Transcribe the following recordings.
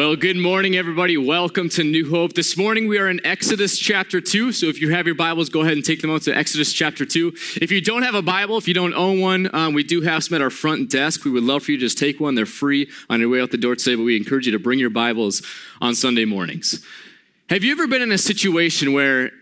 Well, good morning, everybody. Welcome to New Hope. This morning we are in Exodus chapter 2. So if you have your Bibles, go ahead and take them out to Exodus chapter 2. If you don't have a Bible, if you don't own one, um, we do have some at our front desk. We would love for you to just take one. They're free on your way out the door today, but we encourage you to bring your Bibles on Sunday mornings. Have you ever been in a situation where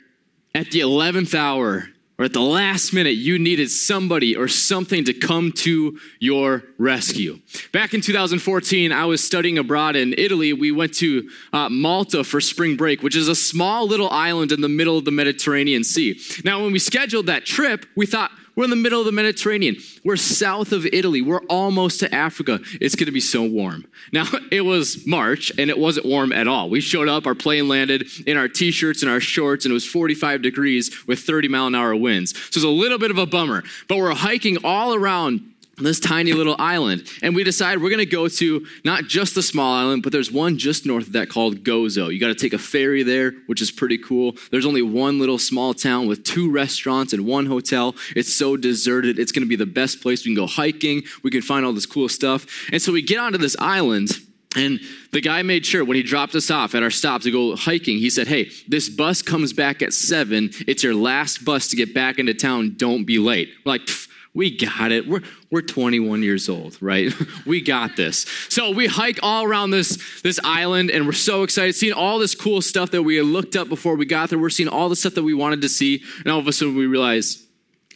at the 11th hour, or at the last minute, you needed somebody or something to come to your rescue. Back in 2014, I was studying abroad in Italy. We went to uh, Malta for spring break, which is a small little island in the middle of the Mediterranean Sea. Now, when we scheduled that trip, we thought, we're in the middle of the Mediterranean. We're south of Italy. We're almost to Africa. It's going to be so warm. Now, it was March and it wasn't warm at all. We showed up, our plane landed in our t shirts and our shorts, and it was 45 degrees with 30 mile an hour winds. So it's a little bit of a bummer. But we're hiking all around this tiny little island. And we decide we're going to go to not just the small island, but there's one just north of that called Gozo. You got to take a ferry there, which is pretty cool. There's only one little small town with two restaurants and one hotel. It's so deserted. It's going to be the best place. We can go hiking. We can find all this cool stuff. And so we get onto this island. And the guy made sure when he dropped us off at our stop to go hiking, he said, Hey, this bus comes back at seven. It's your last bus to get back into town. Don't be late. We're like, we got it. We're, we're 21 years old, right? we got this. So we hike all around this, this island and we're so excited, seeing all this cool stuff that we had looked up before we got there. We're seeing all the stuff that we wanted to see. And all of a sudden we realize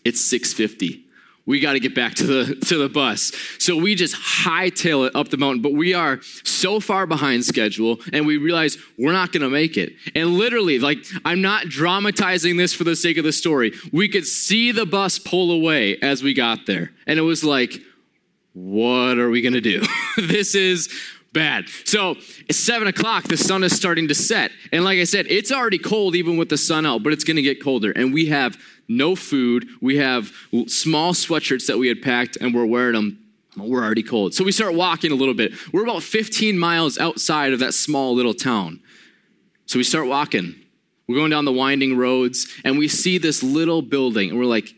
it's 650 we got to get back to the to the bus so we just hightail it up the mountain but we are so far behind schedule and we realize we're not going to make it and literally like i'm not dramatizing this for the sake of the story we could see the bus pull away as we got there and it was like what are we going to do this is bad. So it's seven o'clock, the sun is starting to set. And like I said, it's already cold even with the sun out, but it's going to get colder. And we have no food. We have small sweatshirts that we had packed and we're wearing them. We're already cold. So we start walking a little bit. We're about 15 miles outside of that small little town. So we start walking. We're going down the winding roads and we see this little building and we're like,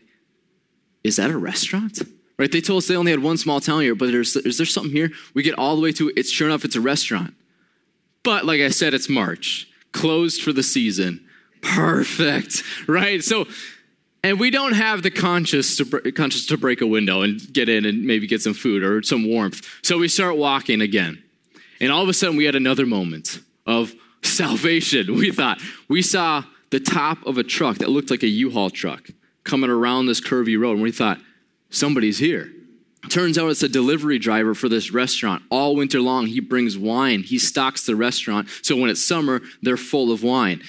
is that a restaurant? Right? They told us they only had one small town here, but is there something here? We get all the way to it. It's sure enough, it's a restaurant. But like I said, it's March, closed for the season. Perfect, right? So and we don't have the conscience to, conscience to break a window and get in and maybe get some food or some warmth. So we start walking again. And all of a sudden, we had another moment of salvation. We thought, we saw the top of a truck that looked like a U Haul truck coming around this curvy road. And we thought, somebody's here. Turns out it's a delivery driver for this restaurant. All winter long, he brings wine. He stocks the restaurant. So when it's summer, they're full of wine.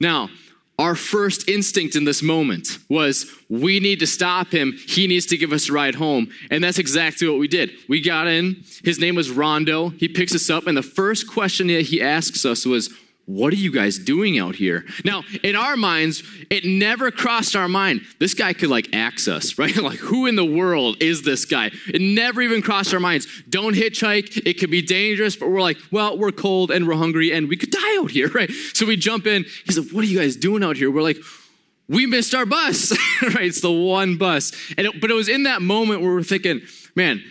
Now, our first instinct in this moment was we need to stop him. He needs to give us a ride home. And that's exactly what we did. We got in. His name was Rondo. He picks us up. And the first question that he asks us was, what are you guys doing out here? Now, in our minds, it never crossed our mind. This guy could like axe us, right? like, who in the world is this guy? It never even crossed our minds. Don't hitchhike. It could be dangerous, but we're like, well, we're cold and we're hungry and we could die out here, right? So we jump in. He's like, what are you guys doing out here? We're like, we missed our bus, right? It's the one bus. And it, but it was in that moment where we're thinking, man,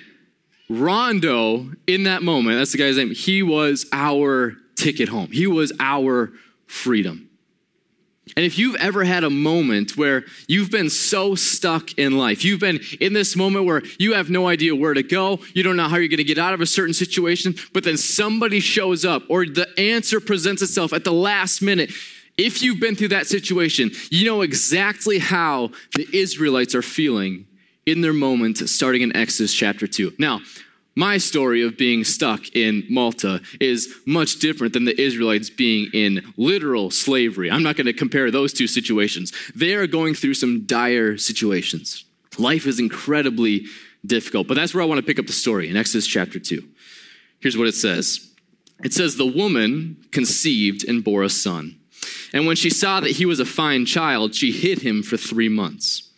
Rondo, in that moment, that's the guy's name, he was our ticket home. He was our freedom. And if you've ever had a moment where you've been so stuck in life, you've been in this moment where you have no idea where to go, you don't know how you're going to get out of a certain situation, but then somebody shows up or the answer presents itself at the last minute. If you've been through that situation, you know exactly how the Israelites are feeling in their moment starting in Exodus chapter 2. Now, my story of being stuck in Malta is much different than the Israelites being in literal slavery. I'm not going to compare those two situations. They are going through some dire situations. Life is incredibly difficult, but that's where I want to pick up the story in Exodus chapter 2. Here's what it says It says, The woman conceived and bore a son. And when she saw that he was a fine child, she hid him for three months.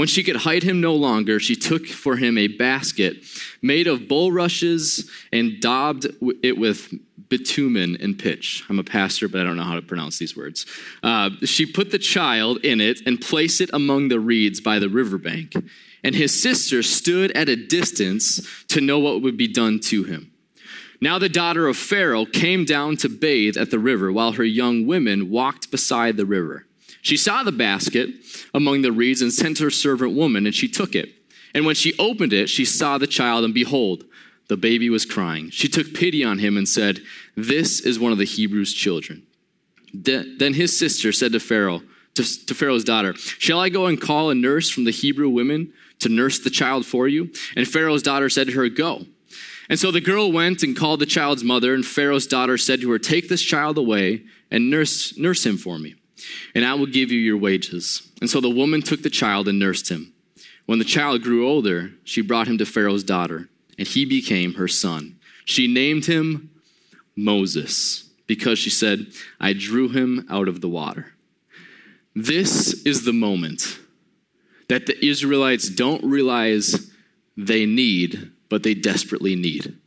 When she could hide him no longer, she took for him a basket made of bulrushes and daubed it with bitumen and pitch. I'm a pastor, but I don't know how to pronounce these words. Uh, she put the child in it and placed it among the reeds by the riverbank. And his sister stood at a distance to know what would be done to him. Now the daughter of Pharaoh came down to bathe at the river while her young women walked beside the river. She saw the basket among the reeds and sent her servant woman, and she took it. And when she opened it, she saw the child, and behold, the baby was crying. She took pity on him and said, This is one of the Hebrews' children. Then his sister said to Pharaoh, to, to Pharaoh's daughter, Shall I go and call a nurse from the Hebrew women to nurse the child for you? And Pharaoh's daughter said to her, Go. And so the girl went and called the child's mother, and Pharaoh's daughter said to her, Take this child away and nurse, nurse him for me, and I will give you your wages. And so the woman took the child and nursed him. When the child grew older, she brought him to Pharaoh's daughter, and he became her son. She named him Moses, because she said, I drew him out of the water. This is the moment that the Israelites don't realize they need but they desperately need.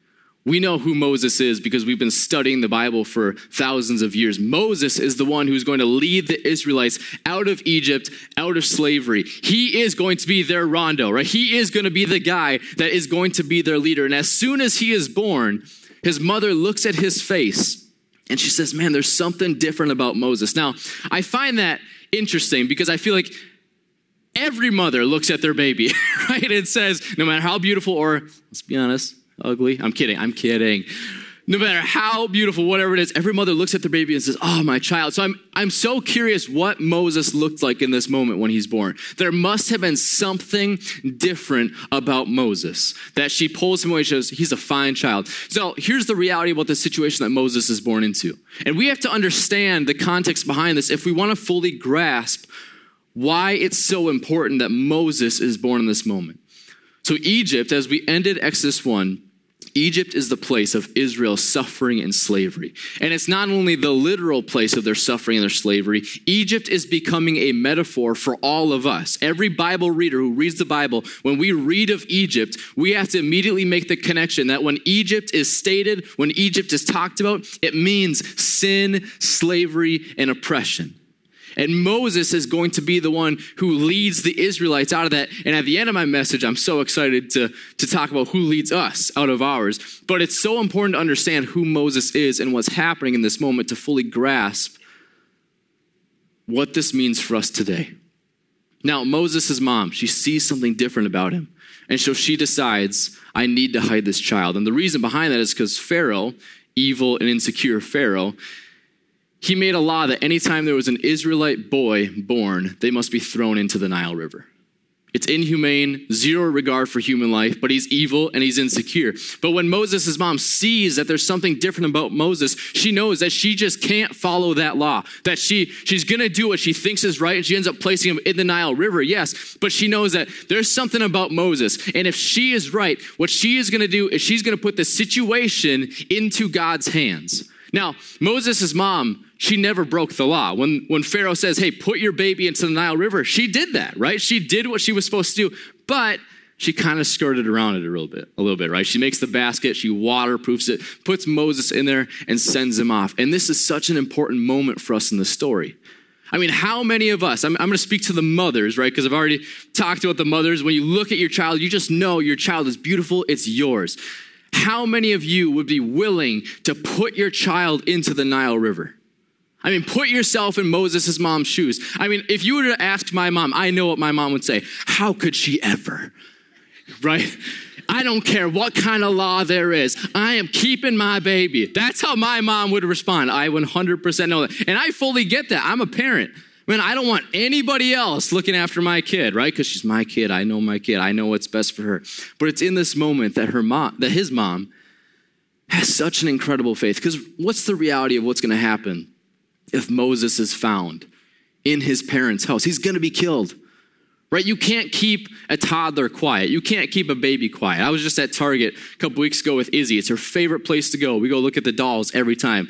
We know who Moses is because we've been studying the Bible for thousands of years. Moses is the one who's going to lead the Israelites out of Egypt, out of slavery. He is going to be their rondo, right? He is going to be the guy that is going to be their leader. And as soon as he is born, his mother looks at his face and she says, Man, there's something different about Moses. Now, I find that interesting because I feel like every mother looks at their baby, right? It says, no matter how beautiful or, let's be honest, ugly. I'm kidding. I'm kidding. No matter how beautiful, whatever it is, every mother looks at their baby and says, Oh, my child. So I'm, I'm so curious what Moses looked like in this moment when he's born. There must have been something different about Moses that she pulls him away and says, He's a fine child. So here's the reality about the situation that Moses is born into. And we have to understand the context behind this if we want to fully grasp why it's so important that Moses is born in this moment. So, Egypt, as we ended Exodus 1, Egypt is the place of Israel's suffering and slavery. And it's not only the literal place of their suffering and their slavery, Egypt is becoming a metaphor for all of us. Every Bible reader who reads the Bible, when we read of Egypt, we have to immediately make the connection that when Egypt is stated, when Egypt is talked about, it means sin, slavery, and oppression. And Moses is going to be the one who leads the Israelites out of that. And at the end of my message, I'm so excited to, to talk about who leads us out of ours. But it's so important to understand who Moses is and what's happening in this moment to fully grasp what this means for us today. Now, Moses' mom, she sees something different about him. And so she decides, I need to hide this child. And the reason behind that is because Pharaoh, evil and insecure Pharaoh, he made a law that anytime there was an Israelite boy born, they must be thrown into the Nile River. It's inhumane, zero regard for human life, but he's evil and he's insecure. But when Moses' mom sees that there's something different about Moses, she knows that she just can't follow that law. That she she's gonna do what she thinks is right, and she ends up placing him in the Nile River, yes. But she knows that there's something about Moses. And if she is right, what she is gonna do is she's gonna put the situation into God's hands. Now, Moses' mom, she never broke the law. When, when Pharaoh says, hey, put your baby into the Nile River, she did that, right? She did what she was supposed to do, but she kind of skirted around it a little bit, a little bit, right? She makes the basket, she waterproofs it, puts Moses in there, and sends him off. And this is such an important moment for us in the story. I mean, how many of us, I'm, I'm going to speak to the mothers, right? Because I've already talked about the mothers. When you look at your child, you just know your child is beautiful, it's yours. How many of you would be willing to put your child into the Nile River? I mean, put yourself in Moses' mom's shoes. I mean, if you were to ask my mom, I know what my mom would say. How could she ever? Right? I don't care what kind of law there is. I am keeping my baby. That's how my mom would respond. I 100% know that. And I fully get that. I'm a parent. Man, I don't want anybody else looking after my kid, right? Because she's my kid. I know my kid. I know what's best for her. But it's in this moment that her mom, that his mom, has such an incredible faith. Because what's the reality of what's going to happen if Moses is found in his parents' house? He's going to be killed. Right? You can't keep a toddler quiet. You can't keep a baby quiet. I was just at Target a couple weeks ago with Izzy. It's her favorite place to go. We go look at the dolls every time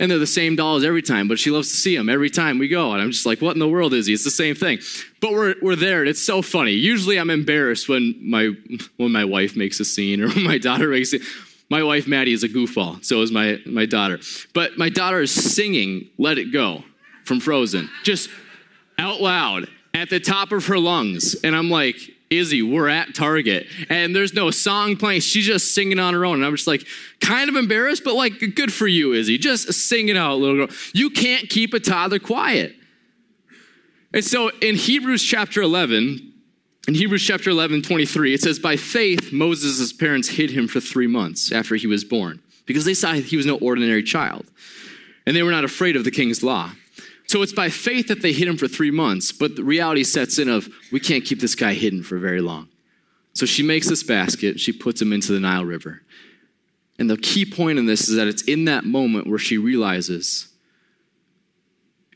and they're the same dolls every time, but she loves to see them every time we go. And I'm just like, what in the world is he? It's the same thing. But we're, we're there, and it's so funny. Usually I'm embarrassed when my, when my wife makes a scene or when my daughter makes it. My wife, Maddie, is a goofball. So is my, my daughter. But my daughter is singing Let It Go from Frozen, just out loud at the top of her lungs. And I'm like, Izzy, we're at Target and there's no song playing. She's just singing on her own. And I'm just like, kind of embarrassed, but like, good for you, Izzy. Just sing it out, little girl. You can't keep a toddler quiet. And so in Hebrews chapter 11, in Hebrews chapter 11, 23, it says, By faith, Moses' parents hid him for three months after he was born because they saw he was no ordinary child. And they were not afraid of the king's law. So it's by faith that they hid him for three months, but the reality sets in of we can't keep this guy hidden for very long. So she makes this basket, she puts him into the Nile River. And the key point in this is that it's in that moment where she realizes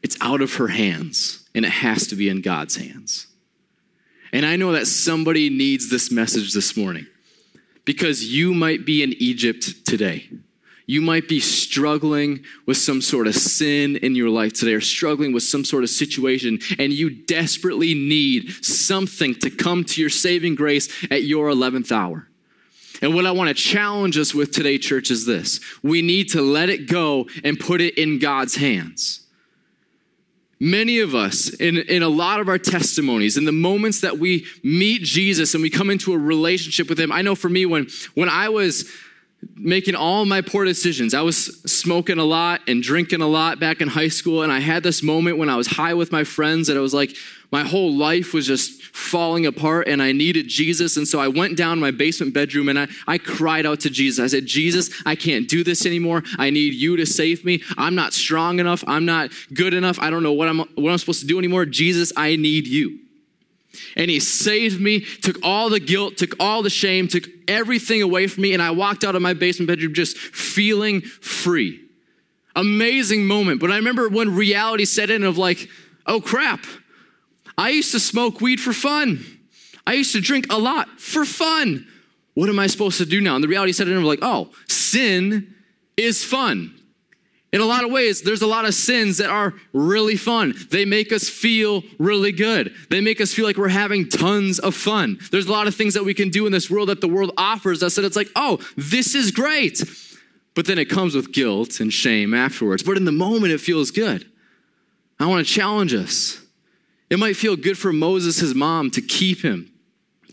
it's out of her hands and it has to be in God's hands. And I know that somebody needs this message this morning because you might be in Egypt today. You might be struggling with some sort of sin in your life today or struggling with some sort of situation, and you desperately need something to come to your saving grace at your 11th hour. And what I want to challenge us with today, church, is this we need to let it go and put it in God's hands. Many of us, in, in a lot of our testimonies, in the moments that we meet Jesus and we come into a relationship with Him, I know for me, when, when I was making all my poor decisions. I was smoking a lot and drinking a lot back in high school. And I had this moment when I was high with my friends that I was like, my whole life was just falling apart and I needed Jesus. And so I went down my basement bedroom and I, I cried out to Jesus. I said, Jesus, I can't do this anymore. I need you to save me. I'm not strong enough. I'm not good enough. I don't know what I'm, what I'm supposed to do anymore. Jesus, I need you. And he saved me, took all the guilt, took all the shame, took everything away from me. And I walked out of my basement bedroom just feeling free. Amazing moment. But I remember when reality set in of like, oh crap, I used to smoke weed for fun. I used to drink a lot for fun. What am I supposed to do now? And the reality set in of like, oh, sin is fun. In a lot of ways, there's a lot of sins that are really fun. They make us feel really good. They make us feel like we're having tons of fun. There's a lot of things that we can do in this world that the world offers us, and it's like, oh, this is great. But then it comes with guilt and shame afterwards. But in the moment, it feels good. I want to challenge us. It might feel good for Moses, mom, to keep him,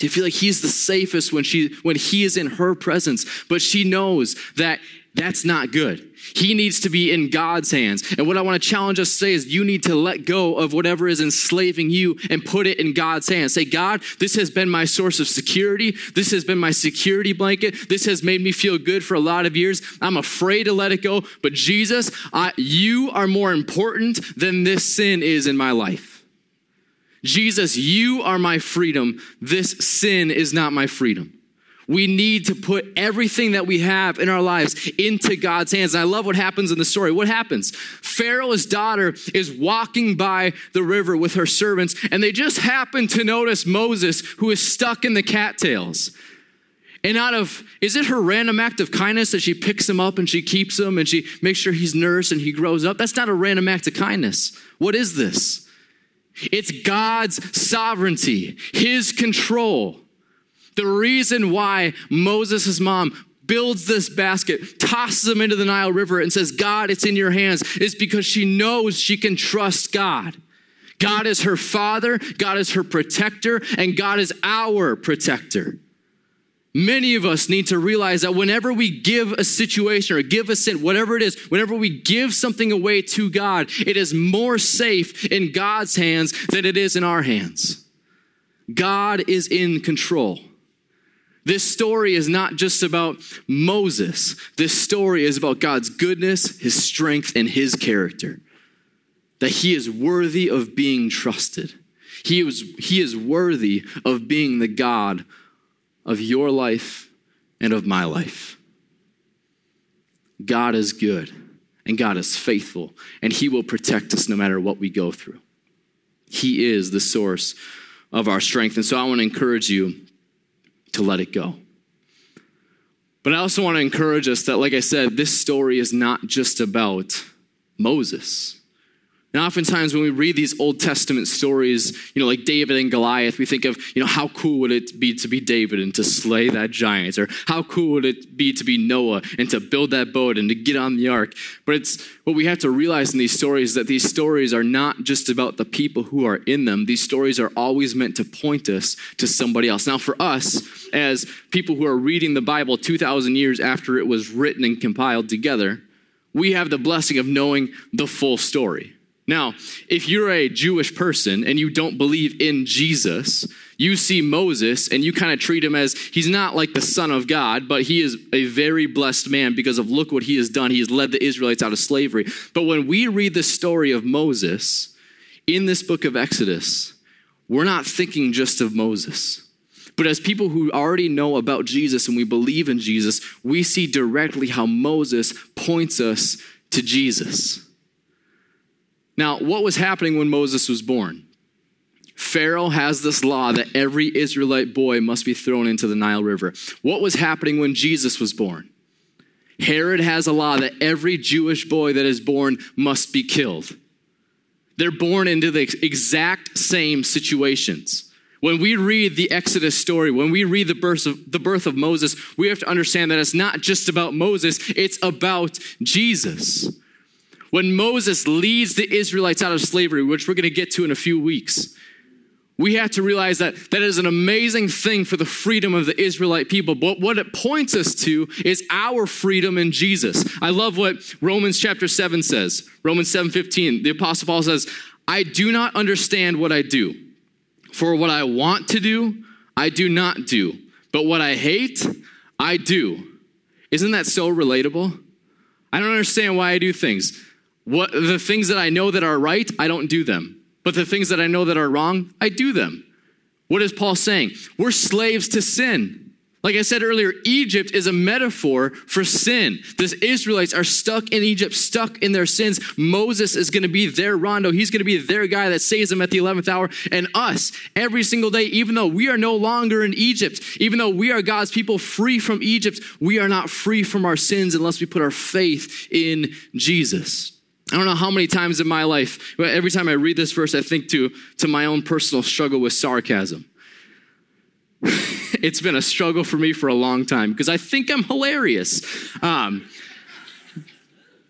to feel like he's the safest when she when he is in her presence but she knows that that's not good. He needs to be in God's hands. And what I want to challenge us to say is you need to let go of whatever is enslaving you and put it in God's hands. Say, God, this has been my source of security. This has been my security blanket. This has made me feel good for a lot of years. I'm afraid to let it go. But Jesus, I, you are more important than this sin is in my life. Jesus, you are my freedom. This sin is not my freedom. We need to put everything that we have in our lives into God's hands. And I love what happens in the story. What happens? Pharaoh's daughter is walking by the river with her servants, and they just happen to notice Moses, who is stuck in the cattails. And out of, is it her random act of kindness that she picks him up and she keeps him and she makes sure he's nursed and he grows up? That's not a random act of kindness. What is this? It's God's sovereignty, His control. The reason why Moses' mom builds this basket, tosses him into the Nile River, and says, God, it's in your hands, is because she knows she can trust God. God is her father, God is her protector, and God is our protector. Many of us need to realize that whenever we give a situation or give a sin, whatever it is, whenever we give something away to God, it is more safe in God's hands than it is in our hands. God is in control. This story is not just about Moses. This story is about God's goodness, his strength, and his character. That he is worthy of being trusted. He is, he is worthy of being the God of your life and of my life. God is good and God is faithful, and he will protect us no matter what we go through. He is the source of our strength. And so I want to encourage you to let it go. But I also want to encourage us that, like I said, this story is not just about Moses. And oftentimes when we read these Old Testament stories, you know, like David and Goliath, we think of, you know, how cool would it be to be David and to slay that giant? Or how cool would it be to be Noah and to build that boat and to get on the ark? But it's what we have to realize in these stories that these stories are not just about the people who are in them. These stories are always meant to point us to somebody else. Now, for us, as people who are reading the Bible 2,000 years after it was written and compiled together, we have the blessing of knowing the full story. Now, if you're a Jewish person and you don't believe in Jesus, you see Moses and you kind of treat him as he's not like the son of God, but he is a very blessed man because of look what he has done. He has led the Israelites out of slavery. But when we read the story of Moses in this book of Exodus, we're not thinking just of Moses. But as people who already know about Jesus and we believe in Jesus, we see directly how Moses points us to Jesus. Now, what was happening when Moses was born? Pharaoh has this law that every Israelite boy must be thrown into the Nile River. What was happening when Jesus was born? Herod has a law that every Jewish boy that is born must be killed. They're born into the exact same situations. When we read the Exodus story, when we read the birth, of, the birth of Moses, we have to understand that it's not just about Moses, it's about Jesus. When Moses leads the Israelites out of slavery, which we're going to get to in a few weeks, we have to realize that that is an amazing thing for the freedom of the Israelite people. But what it points us to is our freedom in Jesus. I love what Romans chapter 7 says. Romans 7:15. The apostle Paul says, "I do not understand what I do. For what I want to do, I do not do. But what I hate, I do." Isn't that so relatable? I don't understand why I do things. What, the things that I know that are right, I don't do them. But the things that I know that are wrong, I do them. What is Paul saying? We're slaves to sin. Like I said earlier, Egypt is a metaphor for sin. The Israelites are stuck in Egypt, stuck in their sins. Moses is going to be their rondo. He's going to be their guy that saves them at the 11th hour. And us, every single day, even though we are no longer in Egypt, even though we are God's people free from Egypt, we are not free from our sins unless we put our faith in Jesus. I don't know how many times in my life, every time I read this verse, I think to, to my own personal struggle with sarcasm. it's been a struggle for me for a long time because I think I'm hilarious. Um,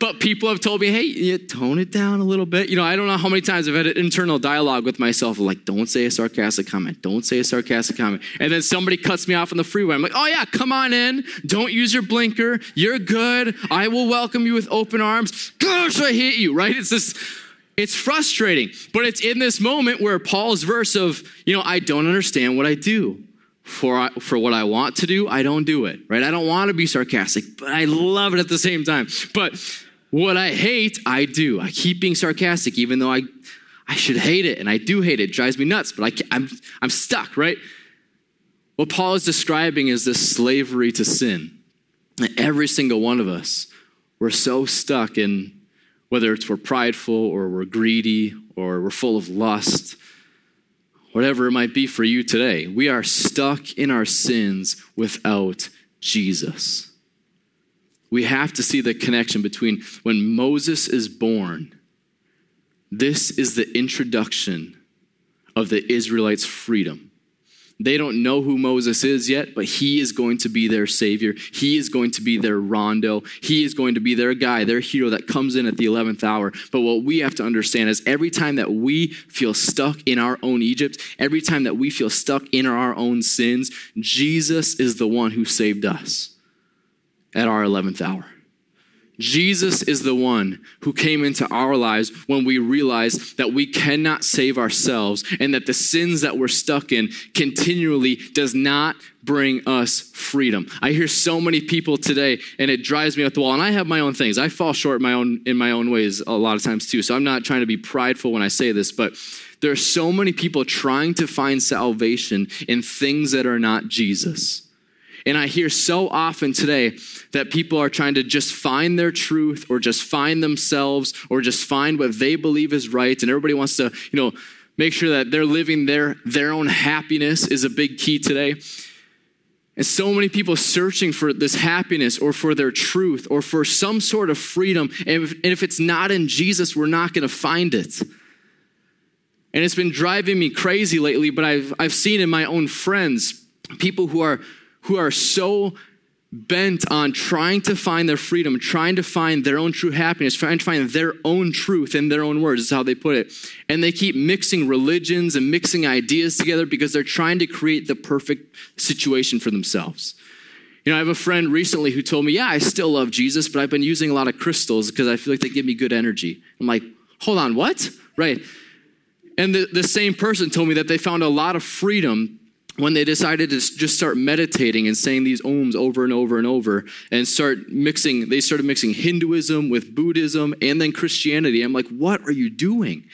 but people have told me, hey, you tone it down a little bit. You know, I don't know how many times I've had an internal dialogue with myself like, don't say a sarcastic comment, don't say a sarcastic comment. And then somebody cuts me off on the freeway. I'm like, oh yeah, come on in. Don't use your blinker. You're good. I will welcome you with open arms. Gosh, I hate you, right? It's this, it's frustrating. But it's in this moment where Paul's verse of, you know, I don't understand what I do. For, for what I want to do, I don't do it, right? I don't want to be sarcastic, but I love it at the same time. But what I hate, I do. I keep being sarcastic, even though I, I should hate it, and I do hate it. It drives me nuts, but I I'm, I'm stuck, right? What Paul is describing is this slavery to sin. And every single one of us, we're so stuck in whether it's we're prideful or we're greedy or we're full of lust, whatever it might be for you today. We are stuck in our sins without Jesus we have to see the connection between when Moses is born, this is the introduction of the Israelites' freedom. They don't know who Moses is yet, but he is going to be their savior. He is going to be their rondo. He is going to be their guy, their hero that comes in at the 11th hour. But what we have to understand is every time that we feel stuck in our own Egypt, every time that we feel stuck in our own sins, Jesus is the one who saved us at our 11th hour. Jesus is the one who came into our lives when we realized that we cannot save ourselves and that the sins that we're stuck in continually does not bring us freedom. I hear so many people today and it drives me up the wall and I have my own things. I fall short my own in my own ways a lot of times too. So I'm not trying to be prideful when I say this, but there are so many people trying to find salvation in things that are not Jesus. And I hear so often today that people are trying to just find their truth or just find themselves or just find what they believe is right. And everybody wants to, you know, make sure that they're living their, their own happiness is a big key today. And so many people searching for this happiness or for their truth or for some sort of freedom. And if, and if it's not in Jesus, we're not going to find it. And it's been driving me crazy lately, but I've, I've seen in my own friends people who are, who are so bent on trying to find their freedom, trying to find their own true happiness, trying to find their own truth in their own words, is how they put it. And they keep mixing religions and mixing ideas together because they're trying to create the perfect situation for themselves. You know, I have a friend recently who told me, Yeah, I still love Jesus, but I've been using a lot of crystals because I feel like they give me good energy. I'm like, Hold on, what? Right. And the, the same person told me that they found a lot of freedom when they decided to just start meditating and saying these ohms over and over and over and start mixing, they started mixing Hinduism with Buddhism and then Christianity. I'm like, what are you doing?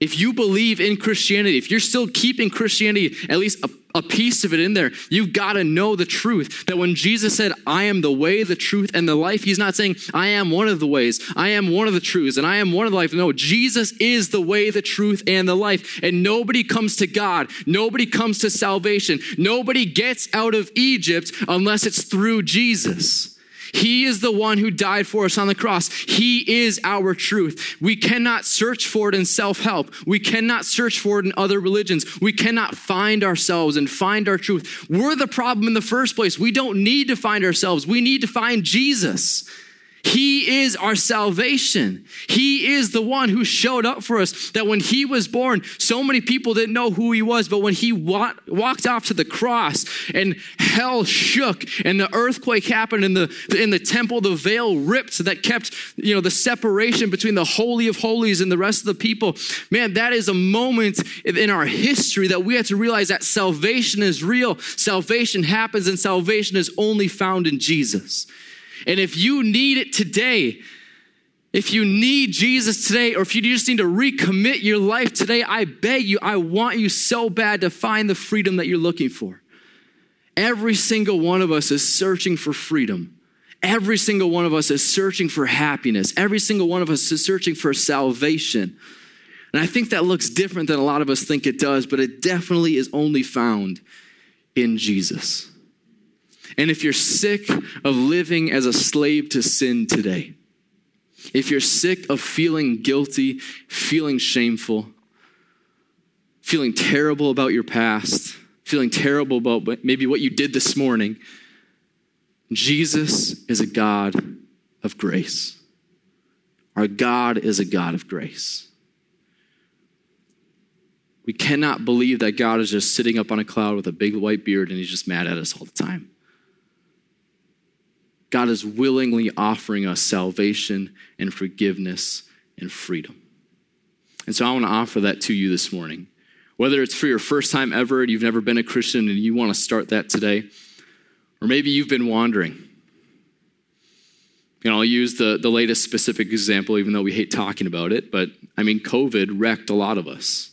If you believe in Christianity, if you're still keeping Christianity, at least a, a piece of it in there, you've got to know the truth. That when Jesus said, I am the way, the truth, and the life, he's not saying, I am one of the ways, I am one of the truths, and I am one of the life. No, Jesus is the way, the truth, and the life. And nobody comes to God, nobody comes to salvation, nobody gets out of Egypt unless it's through Jesus. He is the one who died for us on the cross. He is our truth. We cannot search for it in self help. We cannot search for it in other religions. We cannot find ourselves and find our truth. We're the problem in the first place. We don't need to find ourselves, we need to find Jesus. He is our salvation. He is the one who showed up for us. That when he was born, so many people didn't know who he was, but when he wa- walked off to the cross and hell shook and the earthquake happened in the, in the temple, the veil ripped that kept, you know, the separation between the holy of holies and the rest of the people. Man, that is a moment in our history that we have to realize that salvation is real. Salvation happens and salvation is only found in Jesus. And if you need it today, if you need Jesus today, or if you just need to recommit your life today, I beg you, I want you so bad to find the freedom that you're looking for. Every single one of us is searching for freedom. Every single one of us is searching for happiness. Every single one of us is searching for salvation. And I think that looks different than a lot of us think it does, but it definitely is only found in Jesus. And if you're sick of living as a slave to sin today, if you're sick of feeling guilty, feeling shameful, feeling terrible about your past, feeling terrible about maybe what you did this morning, Jesus is a God of grace. Our God is a God of grace. We cannot believe that God is just sitting up on a cloud with a big white beard and he's just mad at us all the time. God is willingly offering us salvation and forgiveness and freedom. And so I want to offer that to you this morning. Whether it's for your first time ever and you've never been a Christian and you want to start that today, or maybe you've been wandering. You know, I'll use the, the latest specific example, even though we hate talking about it, but I mean, COVID wrecked a lot of us.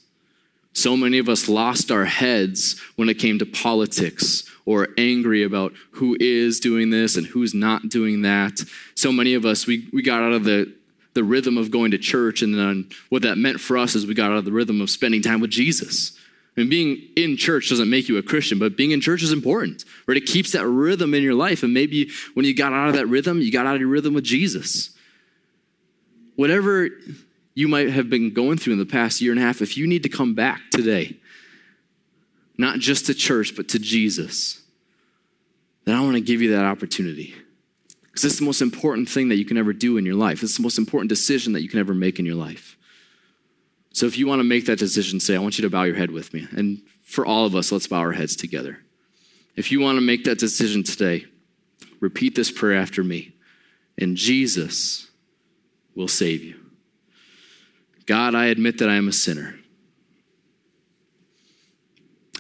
So many of us lost our heads when it came to politics or angry about who is doing this and who's not doing that. So many of us, we, we got out of the, the rhythm of going to church, and then what that meant for us is we got out of the rhythm of spending time with Jesus. Mean, being in church doesn't make you a Christian, but being in church is important, right? It keeps that rhythm in your life. And maybe when you got out of that rhythm, you got out of your rhythm with Jesus. Whatever you might have been going through in the past year and a half, if you need to come back today, not just to church, but to Jesus, then I want to give you that opportunity. Because it's the most important thing that you can ever do in your life. It's the most important decision that you can ever make in your life. So if you want to make that decision, say, I want you to bow your head with me. And for all of us, let's bow our heads together. If you want to make that decision today, repeat this prayer after me, and Jesus will save you. God, I admit that I am a sinner.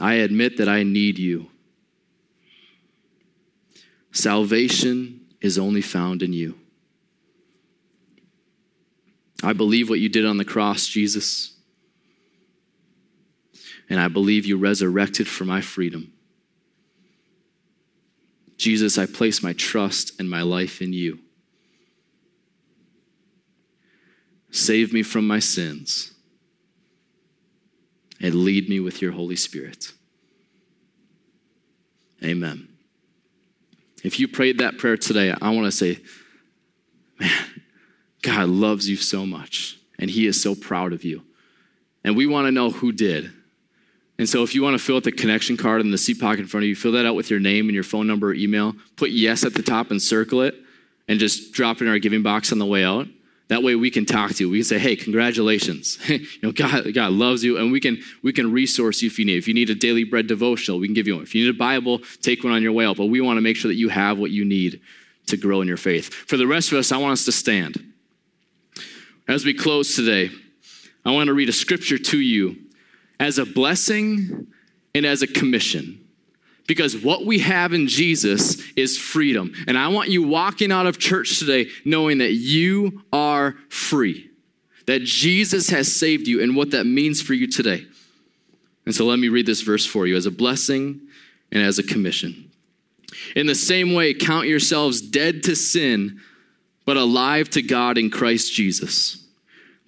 I admit that I need you. Salvation is only found in you. I believe what you did on the cross, Jesus. And I believe you resurrected for my freedom. Jesus, I place my trust and my life in you. Save me from my sins and lead me with your Holy Spirit. Amen. If you prayed that prayer today, I want to say, man, God loves you so much, and He is so proud of you. And we want to know who did. And so if you want to fill out the connection card in the pocket in front of you, fill that out with your name and your phone number or email. Put yes at the top and circle it, and just drop it in our giving box on the way out. That way we can talk to you. We can say, hey, congratulations. you know, God, God loves you, and we can we can resource you if you need. If you need a daily bread devotional, we can give you one. If you need a Bible, take one on your way out. But we want to make sure that you have what you need to grow in your faith. For the rest of us, I want us to stand. As we close today, I want to read a scripture to you as a blessing and as a commission. Because what we have in Jesus is freedom. And I want you walking out of church today knowing that you are free, that Jesus has saved you, and what that means for you today. And so let me read this verse for you as a blessing and as a commission. In the same way, count yourselves dead to sin, but alive to God in Christ Jesus.